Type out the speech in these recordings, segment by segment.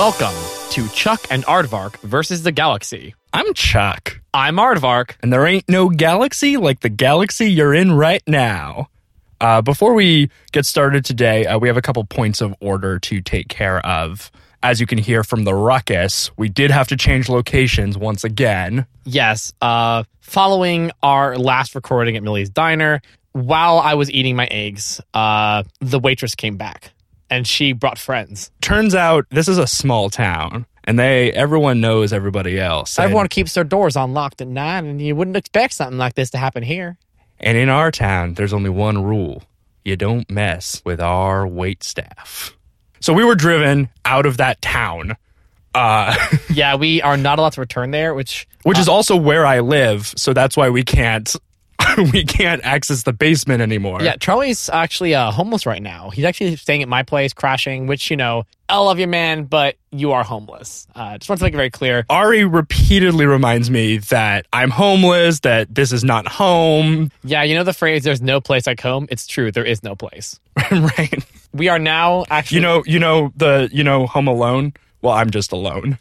Welcome to Chuck and Aardvark versus the Galaxy. I'm Chuck, I'm Aardvark. and there ain't no galaxy like the galaxy you're in right now. Uh, before we get started today, uh, we have a couple points of order to take care of. As you can hear from the ruckus, we did have to change locations once again. Yes, uh, following our last recording at Millie's Diner, while I was eating my eggs, uh, the waitress came back and she brought friends. Turns out this is a small town, and they everyone knows everybody else. And- Everyone keeps their doors unlocked at night, and you wouldn't expect something like this to happen here. And in our town, there's only one rule you don't mess with our wait staff. So we were driven out of that town, uh, yeah, we are not allowed to return there, which which is also where I live. So that's why we can't. we can't access the basement anymore. Yeah, Charlie's actually uh, homeless right now. He's actually staying at my place, crashing. Which you know, I love you, man, but you are homeless. Uh, just want to make it very clear. Ari repeatedly reminds me that I'm homeless, that this is not home. Yeah, you know the phrase "there's no place like home." It's true. There is no place. right. We are now actually. You know, you know the you know Home Alone. Well, I'm just alone.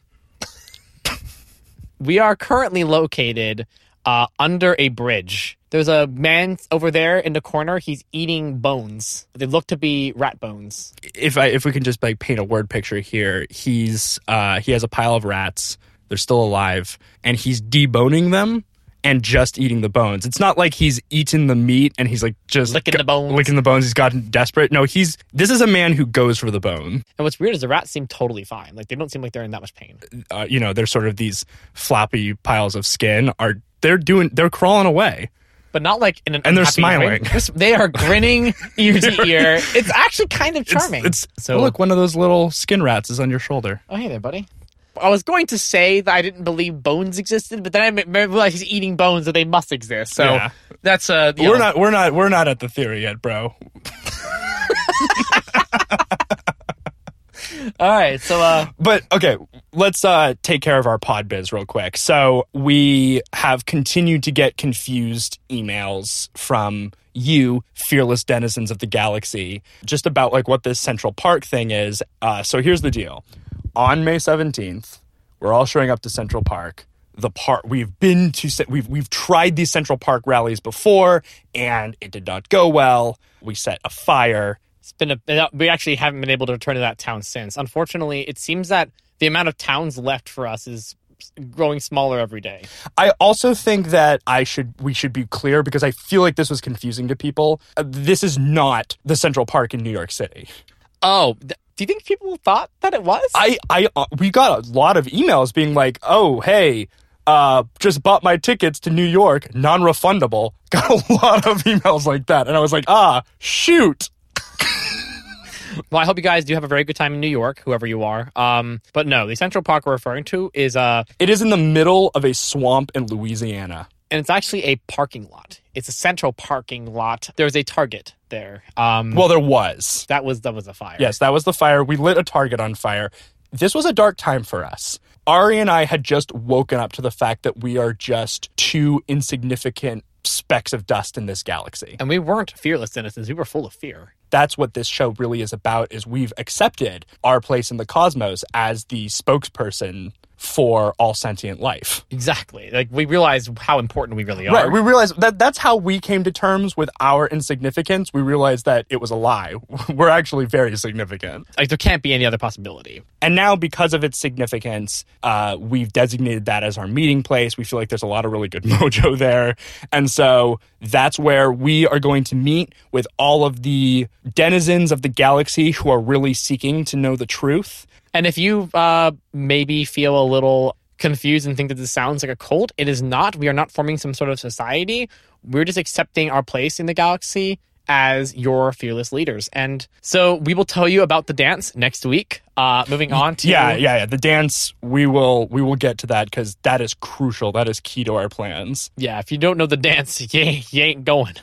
we are currently located uh, under a bridge. There's a man over there in the corner. He's eating bones. They look to be rat bones. if I if we can just like paint a word picture here, he's uh he has a pile of rats. They're still alive, and he's deboning them and just eating the bones. It's not like he's eaten the meat and he's like just Licking the bones. licking the bones. He's gotten desperate. No, he's this is a man who goes for the bone. And what's weird is the rats seem totally fine. Like they don't seem like they're in that much pain. Uh, you know, they're sort of these floppy piles of skin. Are they're doing? They're crawling away. But not like in an And they're smiling. They are grinning ear to ear. It's actually kind of charming. It's, it's so oh, look, one of those little skin rats is on your shoulder. Oh, hey there, buddy. I was going to say that I didn't believe bones existed, but then I realized he's eating bones, so they must exist. So Yeah. that's uh, We're know, not. We're not. We're not at the theory yet, bro. all right. So uh, But okay, let's uh take care of our pod biz real quick. So we have continued to get confused emails from you, fearless denizens of the galaxy, just about like what this Central Park thing is. Uh, so here's the deal: on May seventeenth, we're all showing up to Central Park. The park we've been to, we've we've tried these Central Park rallies before, and it did not go well. We set a fire. It's been a we actually haven't been able to return to that town since. Unfortunately, it seems that the amount of towns left for us is growing smaller every day. I also think that I should we should be clear because I feel like this was confusing to people. Uh, this is not the Central Park in New York City. Oh, th- do you think people thought that it was? I I uh, we got a lot of emails being like, "Oh, hey, uh just bought my tickets to New York, non-refundable." Got a lot of emails like that and I was like, "Ah, shoot." Well, I hope you guys do have a very good time in New York, whoever you are. Um, but no, the Central Park we're referring to is uh, It is in the middle of a swamp in Louisiana. and it's actually a parking lot. It's a central parking lot. There's a Target there. Um, Well, there was. that was that was a fire. Yes, that was the fire. We lit a target on fire. This was a dark time for us. Ari and I had just woken up to the fact that we are just two insignificant specks of dust in this galaxy. and we weren't fearless citizens. We were full of fear. That's what this show really is about is we've accepted our place in the cosmos as the spokesperson for all sentient life. Exactly. Like we realize how important we really are. Right. We realized that that's how we came to terms with our insignificance. We realized that it was a lie. We're actually very significant. like there can't be any other possibility. And now, because of its significance, uh, we've designated that as our meeting place. We feel like there's a lot of really good mojo there. And so that's where we are going to meet with all of the denizens of the galaxy who are really seeking to know the truth. And if you uh, maybe feel a little confused and think that this sounds like a cult, it is not. We are not forming some sort of society. We're just accepting our place in the galaxy as your fearless leaders. And so we will tell you about the dance next week. Uh, moving on to Yeah, yeah, yeah. The dance, we will we will get to that because that is crucial. That is key to our plans. yeah. If you don't know the dance, you ain't, you ain't going.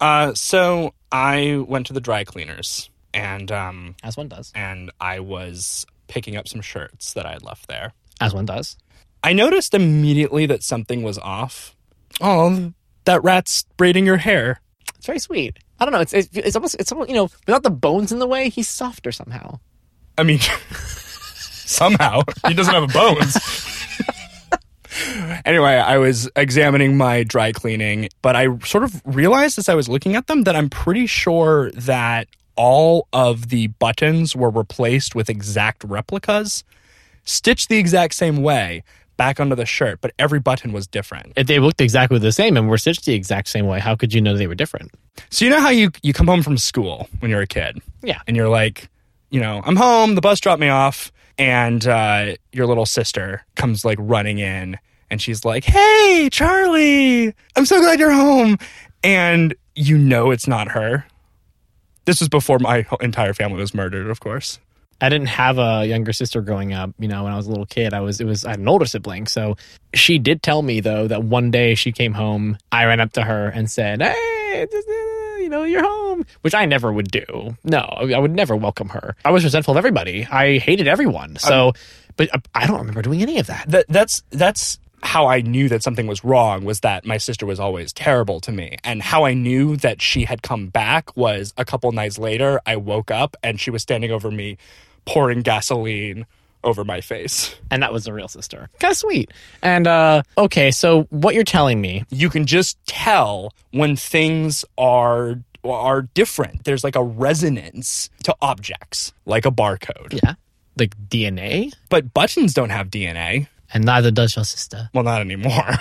Uh, so I went to the dry cleaners and um As one does. and I was picking up some shirts that I had left there. As one does. I noticed immediately that something was off. Oh, that rat's braiding your hair. It's very sweet. I don't know. It's it's, it's almost it's almost you know without the bones in the way, he's softer somehow. I mean, somehow. He doesn't have bones. anyway, I was examining my dry cleaning, but I sort of realized as I was looking at them that I'm pretty sure that all of the buttons were replaced with exact replicas, stitched the exact same way back onto the shirt, but every button was different. If they looked exactly the same and were stitched the exact same way, how could you know they were different? So you know how you you come home from school when you're a kid, Yeah. and you're like, you know, I'm home. The bus dropped me off, and uh, your little sister comes like running in, and she's like, "Hey, Charlie, I'm so glad you're home," and you know it's not her. This was before my entire family was murdered, of course. I didn't have a younger sister growing up. You know, when I was a little kid, I was it was I had an older sibling. So she did tell me though that one day she came home. I ran up to her and said, "Hey, you know, you're home," which I never would do. No, I would never welcome her. I was resentful of everybody. I hated everyone. So, but uh, I don't remember doing any of that. that that's that's how I knew that something was wrong was that my sister was always terrible to me. And how I knew that she had come back was a couple nights later I woke up and she was standing over me pouring gasoline over my face. And that was the real sister. Kind of sweet. And uh okay, so what you're telling me You can just tell when things are are different. There's like a resonance to objects, like a barcode. Yeah. Like DNA? But buttons don't have DNA. And neither does your sister. Well, not anymore.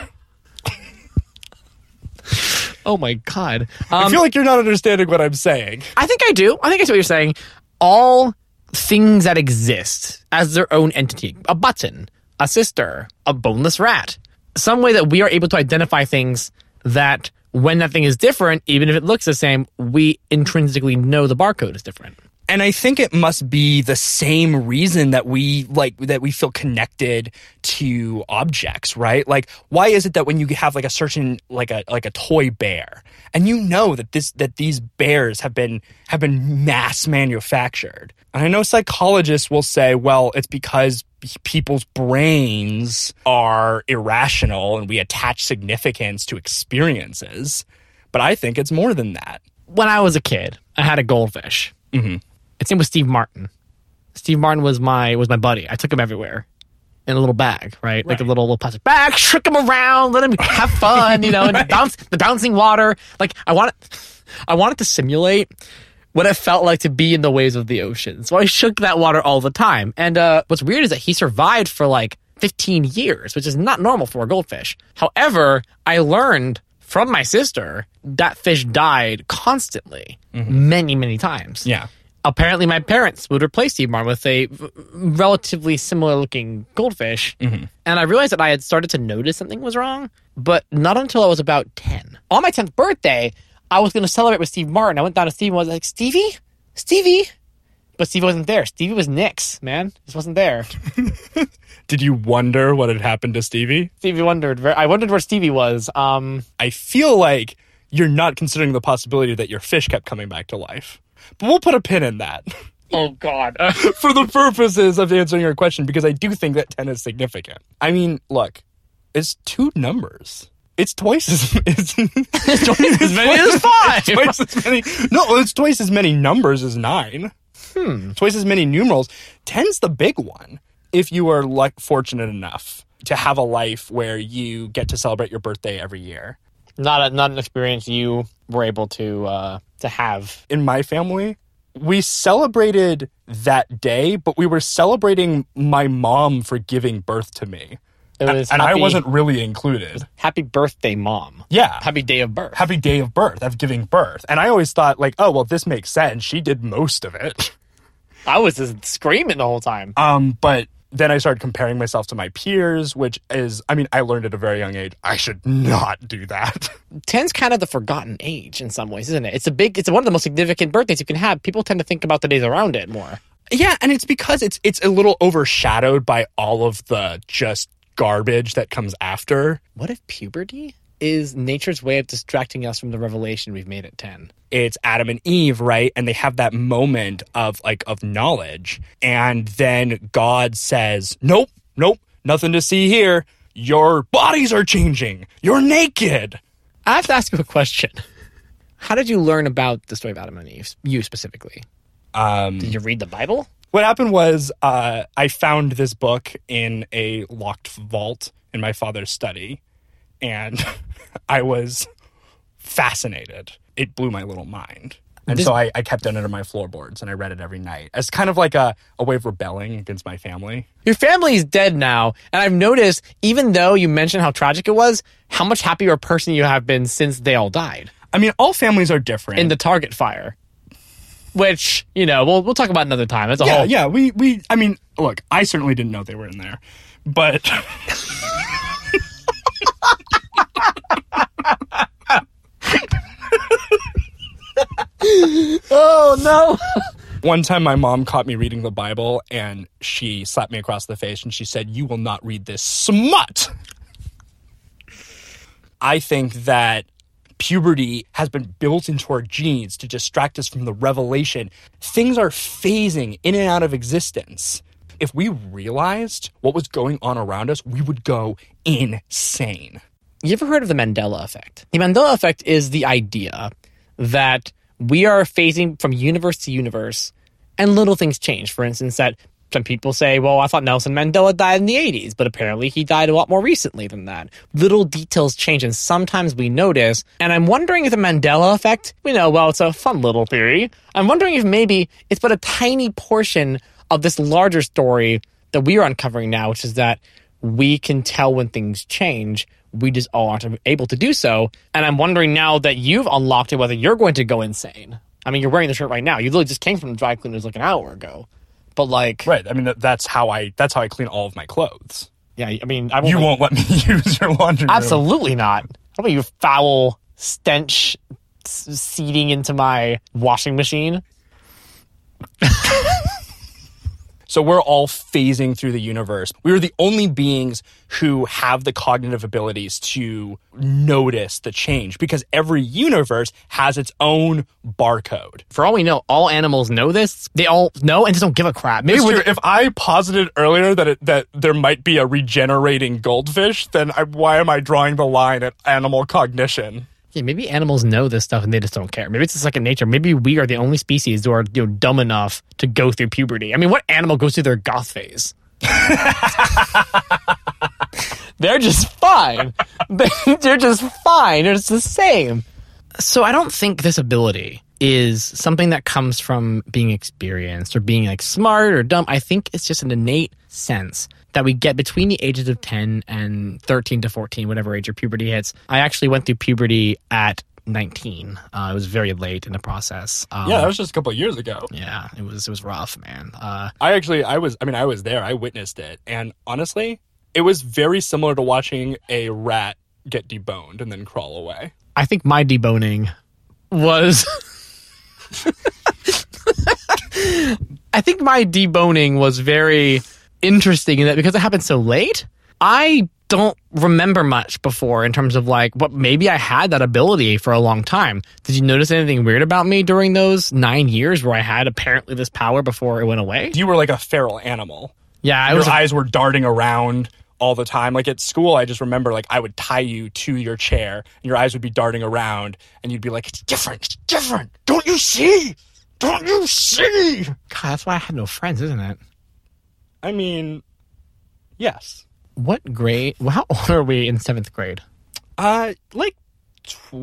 Oh my god. I Um, feel like you're not understanding what I'm saying. I think I do. I think I see what you're saying. All things that exist as their own entity a button, a sister, a boneless rat, some way that we are able to identify things that when that thing is different, even if it looks the same, we intrinsically know the barcode is different. And I think it must be the same reason that we like that we feel connected to objects, right? Like why is it that when you have like a certain like a like a toy bear and you know that this that these bears have been have been mass manufactured. And I know psychologists will say, well, it's because people's brains are irrational and we attach significance to experiences. But I think it's more than that. When I was a kid, I had a goldfish. Mm-hmm. Its name was Steve Martin. Steve Martin was my was my buddy. I took him everywhere in a little bag, right? Like a little little plastic bag. Shook him around, let him have fun, you know, and bounce the bouncing water. Like I wanted, I wanted to simulate what it felt like to be in the waves of the ocean. So I shook that water all the time. And uh, what's weird is that he survived for like 15 years, which is not normal for a goldfish. However, I learned from my sister that fish died constantly, many many times Yeah. Apparently my parents would replace Steve Martin with a v- relatively similar looking goldfish. And I realized that I had started to notice something was wrong, but not until I was about 10. On my 10th birthday, I was going to celebrate with Steve Martin. I went down to Steve and was like, Stevie? Stevie? But Stevie wasn't there. Stevie was Nick's, man. Just wasn't there. Did you wonder what had happened to Stevie? Stevie wondered. I wondered where Stevie was. Um, I feel like you're not considering the possibility that your fish kept coming back to life. But we'll put a pin in that oh, God. for the purposes of answering your question because I do think that 10 is significant. I mean, look, it's two numbers. It's twice as it's, it's twice as many as five. Twice as many. No, it's twice as many numbers as nine. Hmm. Twice as many numerals. Ten's the big one. If you are like fortunate enough to have a life where you get to celebrate your birthday every year. not, a, not an experience you were able to uh, to have. in my family, we celebrated that day, but we were celebrating my mom for giving birth to me. It was and I wasn't really included. happy birthday, mom. Yeah. Happy day of birth. Happy day of birth, of giving birth. And I always thought, like, oh, well, this makes sense. She did most of it. I was just screaming the whole time. Um, but then I started comparing myself to my peers, which is, I mean, I learned at a very young age, I should not do that. Ten's kind of the forgotten age in some ways, isn't it? It's a big. It's one of the most significant birthdays you can have. People tend to think about the days around it more. Yeah, and it's because it's it's a little overshadowed by all of the just garbage that comes after. What if puberty is nature's way of distracting us from the revelation we've made at ten? It's Adam and Eve, right? And they have that moment of like of knowledge, and then God says, "Nope, nope, nothing to see here. Your bodies are changing. You're naked." I have to ask you a question. How did you learn about the story of Adam and Eve? You specifically. Um, Did you read the Bible? What happened was uh, I found this book in a locked vault in my father's study, and I was fascinated. It blew my little mind. And This- so I, I kept it under my floorboards and I read it every night as kind of like a, a way of rebelling against my family. Your family's dead now, and I've noticed, even though you mentioned how tragic it was, how much happier a person you have been since they all died I mean, all families are different. in the Target fire. Which you know, we'll we'll talk about another time. That's a yeah, whole. yeah. We, we, I mean, look, I certainly didn't know they were in there, but Oh no! One time, my mom caught me reading the Bible and she slapped me across the face and she said, You will not read this smut. I think that puberty has been built into our genes to distract us from the revelation. Things are phasing in and out of existence. If we realized what was going on around us, we would go insane. You ever heard of the Mandela effect? The Mandela effect is the idea that we are phasing from universe to universe and little things change. For instance, that some people say, well, I thought Nelson Mandela died in the 80s, but apparently he died a lot more recently than that. Little details change, and sometimes we notice. And I'm wondering if the Mandela effect, we know, well, it's a fun little theory. I'm wondering if maybe it's but a tiny portion of this larger story that we are uncovering now, which is that we can tell when things change. We just aren't able to do so. And I'm wondering now that you've unlocked it, whether you're going to go insane. I mean, you're wearing the shirt right now. You literally just came from the dry cleaners like an hour ago. But like, Right. I mean, that, that's how I that's how I clean all of my clothes. yeah, I mean, I won't You won't let me use your laundry. room. Absolutely not. How about you foul stench seeding into my washing machine? So we're all phasing through the universe. We are the only beings who have the cognitive abilities to notice the change because every universe has its own barcode. For all we know, all animals know this. They all know and just don't give a crap. Maybe we're If I posited earlier that it, that there might be a regenerating goldfish, then I, why am I drawing the line at animal cognition? Yeah, maybe animals know this stuff and they just don't care. Maybe it's just second nature. Maybe we are the only species who are you know dumb enough to go through puberty. I mean, what animal goes through their goth phase? They're just fine. They're just fine. It's the same. So I don't think this ability is something that comes from being experienced or being like smart or dumb. I think it's just an innate sense that we get between the ages of 10 and 13 to 14, whatever age your puberty hits. I actually went through puberty at 19. Uh, it was very late in the process. Um, Yeah, that was just a couple of years ago. yeah, it was it was rough, man. Uh, I actually, I was, I mean, I was there. I witnessed it, and honestly, it was very similar to watching a rat get deboned and then crawl away. I think my deboning was. I think my deboning was very interesting in that because it happened so late, I don't remember much before in terms of like what maybe I had that ability for a long time. Did you notice anything weird about me during those nine years where I had apparently this power before it went away? You were like a feral animal. Yeah, I Your was. eyes were darting around all the time. Like at school, I just remember like I would tie you to your chair, and your eyes would be darting around, and you'd be like, "It's different. It's different. Don't you see? Don't you see?" God, that's why I had no friends, isn't it? I mean, yes. What grade? How old are we in seventh grade? Uh, like, tw-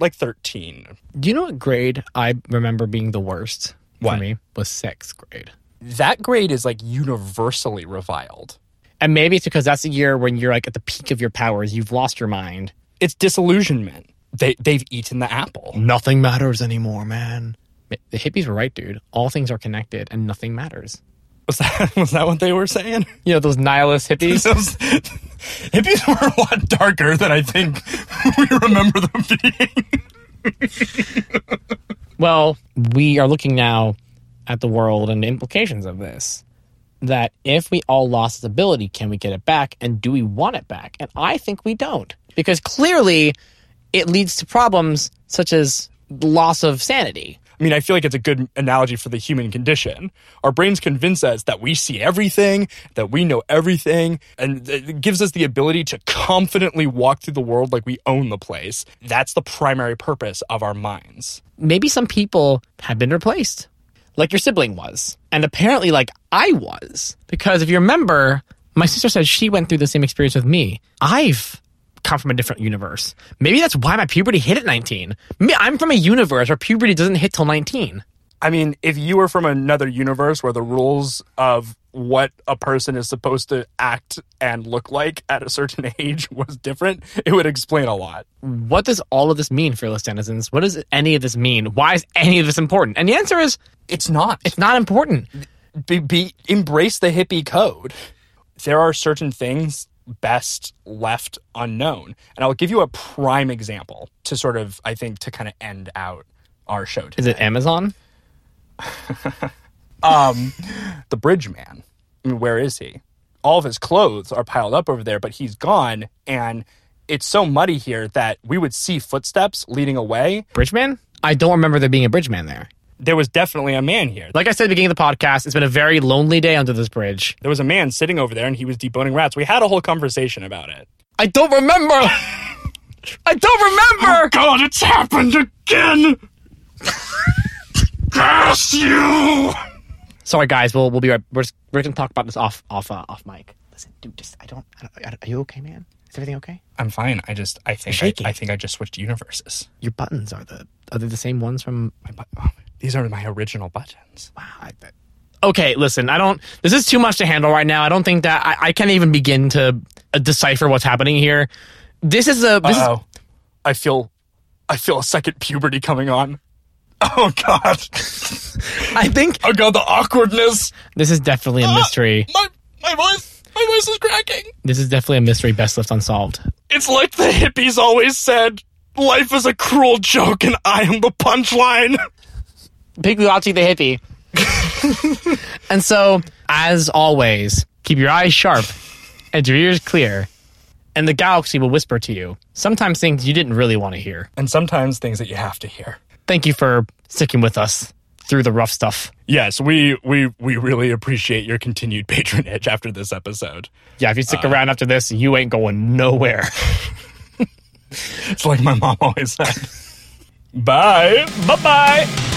like thirteen. Do you know what grade I remember being the worst What? for me? Was sixth grade. That grade is like universally reviled. And maybe it's because that's the year when you're like at the peak of your powers. You've lost your mind. It's disillusionment. They they've eaten the apple. Nothing matters anymore, man. The hippies were right, dude. All things are connected and nothing matters. Was that was that what they were saying? You know, those nihilist hippies? Those- hippies were a lot darker than I think we remember them being. well, we are looking now at the world and the implications of this. That if we all lost this ability, can we get it back? And do we want it back? And I think we don't. Because clearly it leads to problems such as loss of sanity. I mean, I feel like it's a good analogy for the human condition. Our brains convince us that we see everything, that we know everything, and it gives us the ability to confidently walk through the world like we own the place. That's the primary purpose of our minds. maybe some people have been replaced. like your sibling was. And apparently, like I was. Because if you remember, my sister said she went through the same experience with me. I've come from a different universe. Maybe that's why my puberty hit at 19. I'm from a universe where puberty doesn't hit till 19. I mean, if you were from another universe where the rules of what a person is supposed to act and look like at a certain age was different, it would explain a lot. What does all of this mean, fearless denizens? What does any of this mean? Why is any of this important? And the answer is It's not. it's not important. be, be embrace the hippie code. There are certain things best left unknown. And I'll give you a prime example to sort of I think to kind of end out our show today. Is it Amazon? um the bridge man. I mean, where is he? All of his clothes are piled up over there, but he's gone and it's so muddy here that we would see footsteps leading away. Bridgeman? I don't remember there being a Bridgeman there. There was definitely a man here. Like I said at the beginning of the podcast, it's been a very lonely day under this bridge. There was a man sitting over there and he was deboning rats. We had a whole conversation about it. I don't remember. I don't remember. God, it's happened again. Curse you! Sorry, guys. We'll we'll be right. We're just, we're gonna talk about this off off uh, off mic. Listen, dude. Just I don't, I don't. Are you okay, man? Is everything okay? I'm fine. I just, I think, I, I think I just switched universes. Your buttons are the are they the same ones from? My bu- oh, these are my original buttons. Wow. I, okay, listen. I don't. This is too much to handle right now. I don't think that I, I can't even begin to uh, decipher what's happening here. This is a. This is, Oh, I feel, I feel a second puberty coming on. Oh God! I think Oh God! The awkwardness. this is definitely a mystery. My my voice, my voice is cracking. This is definitely a mystery best left unsolved. It's like the hippies always said: life is a cruel joke, and I am the punchline. Pagliacci the hippie. and so, as always, keep your eyes sharp and your ears clear, and the galaxy will whisper to you sometimes things you didn't really want to hear. And sometimes things that you have to hear. Thank you for sticking with us through the rough stuff. Yes, we we we really appreciate your continued patronage after this episode. Yeah, if you stick uh, around after this, you ain't going nowhere. It's like my mom always said. Bye. bye bye.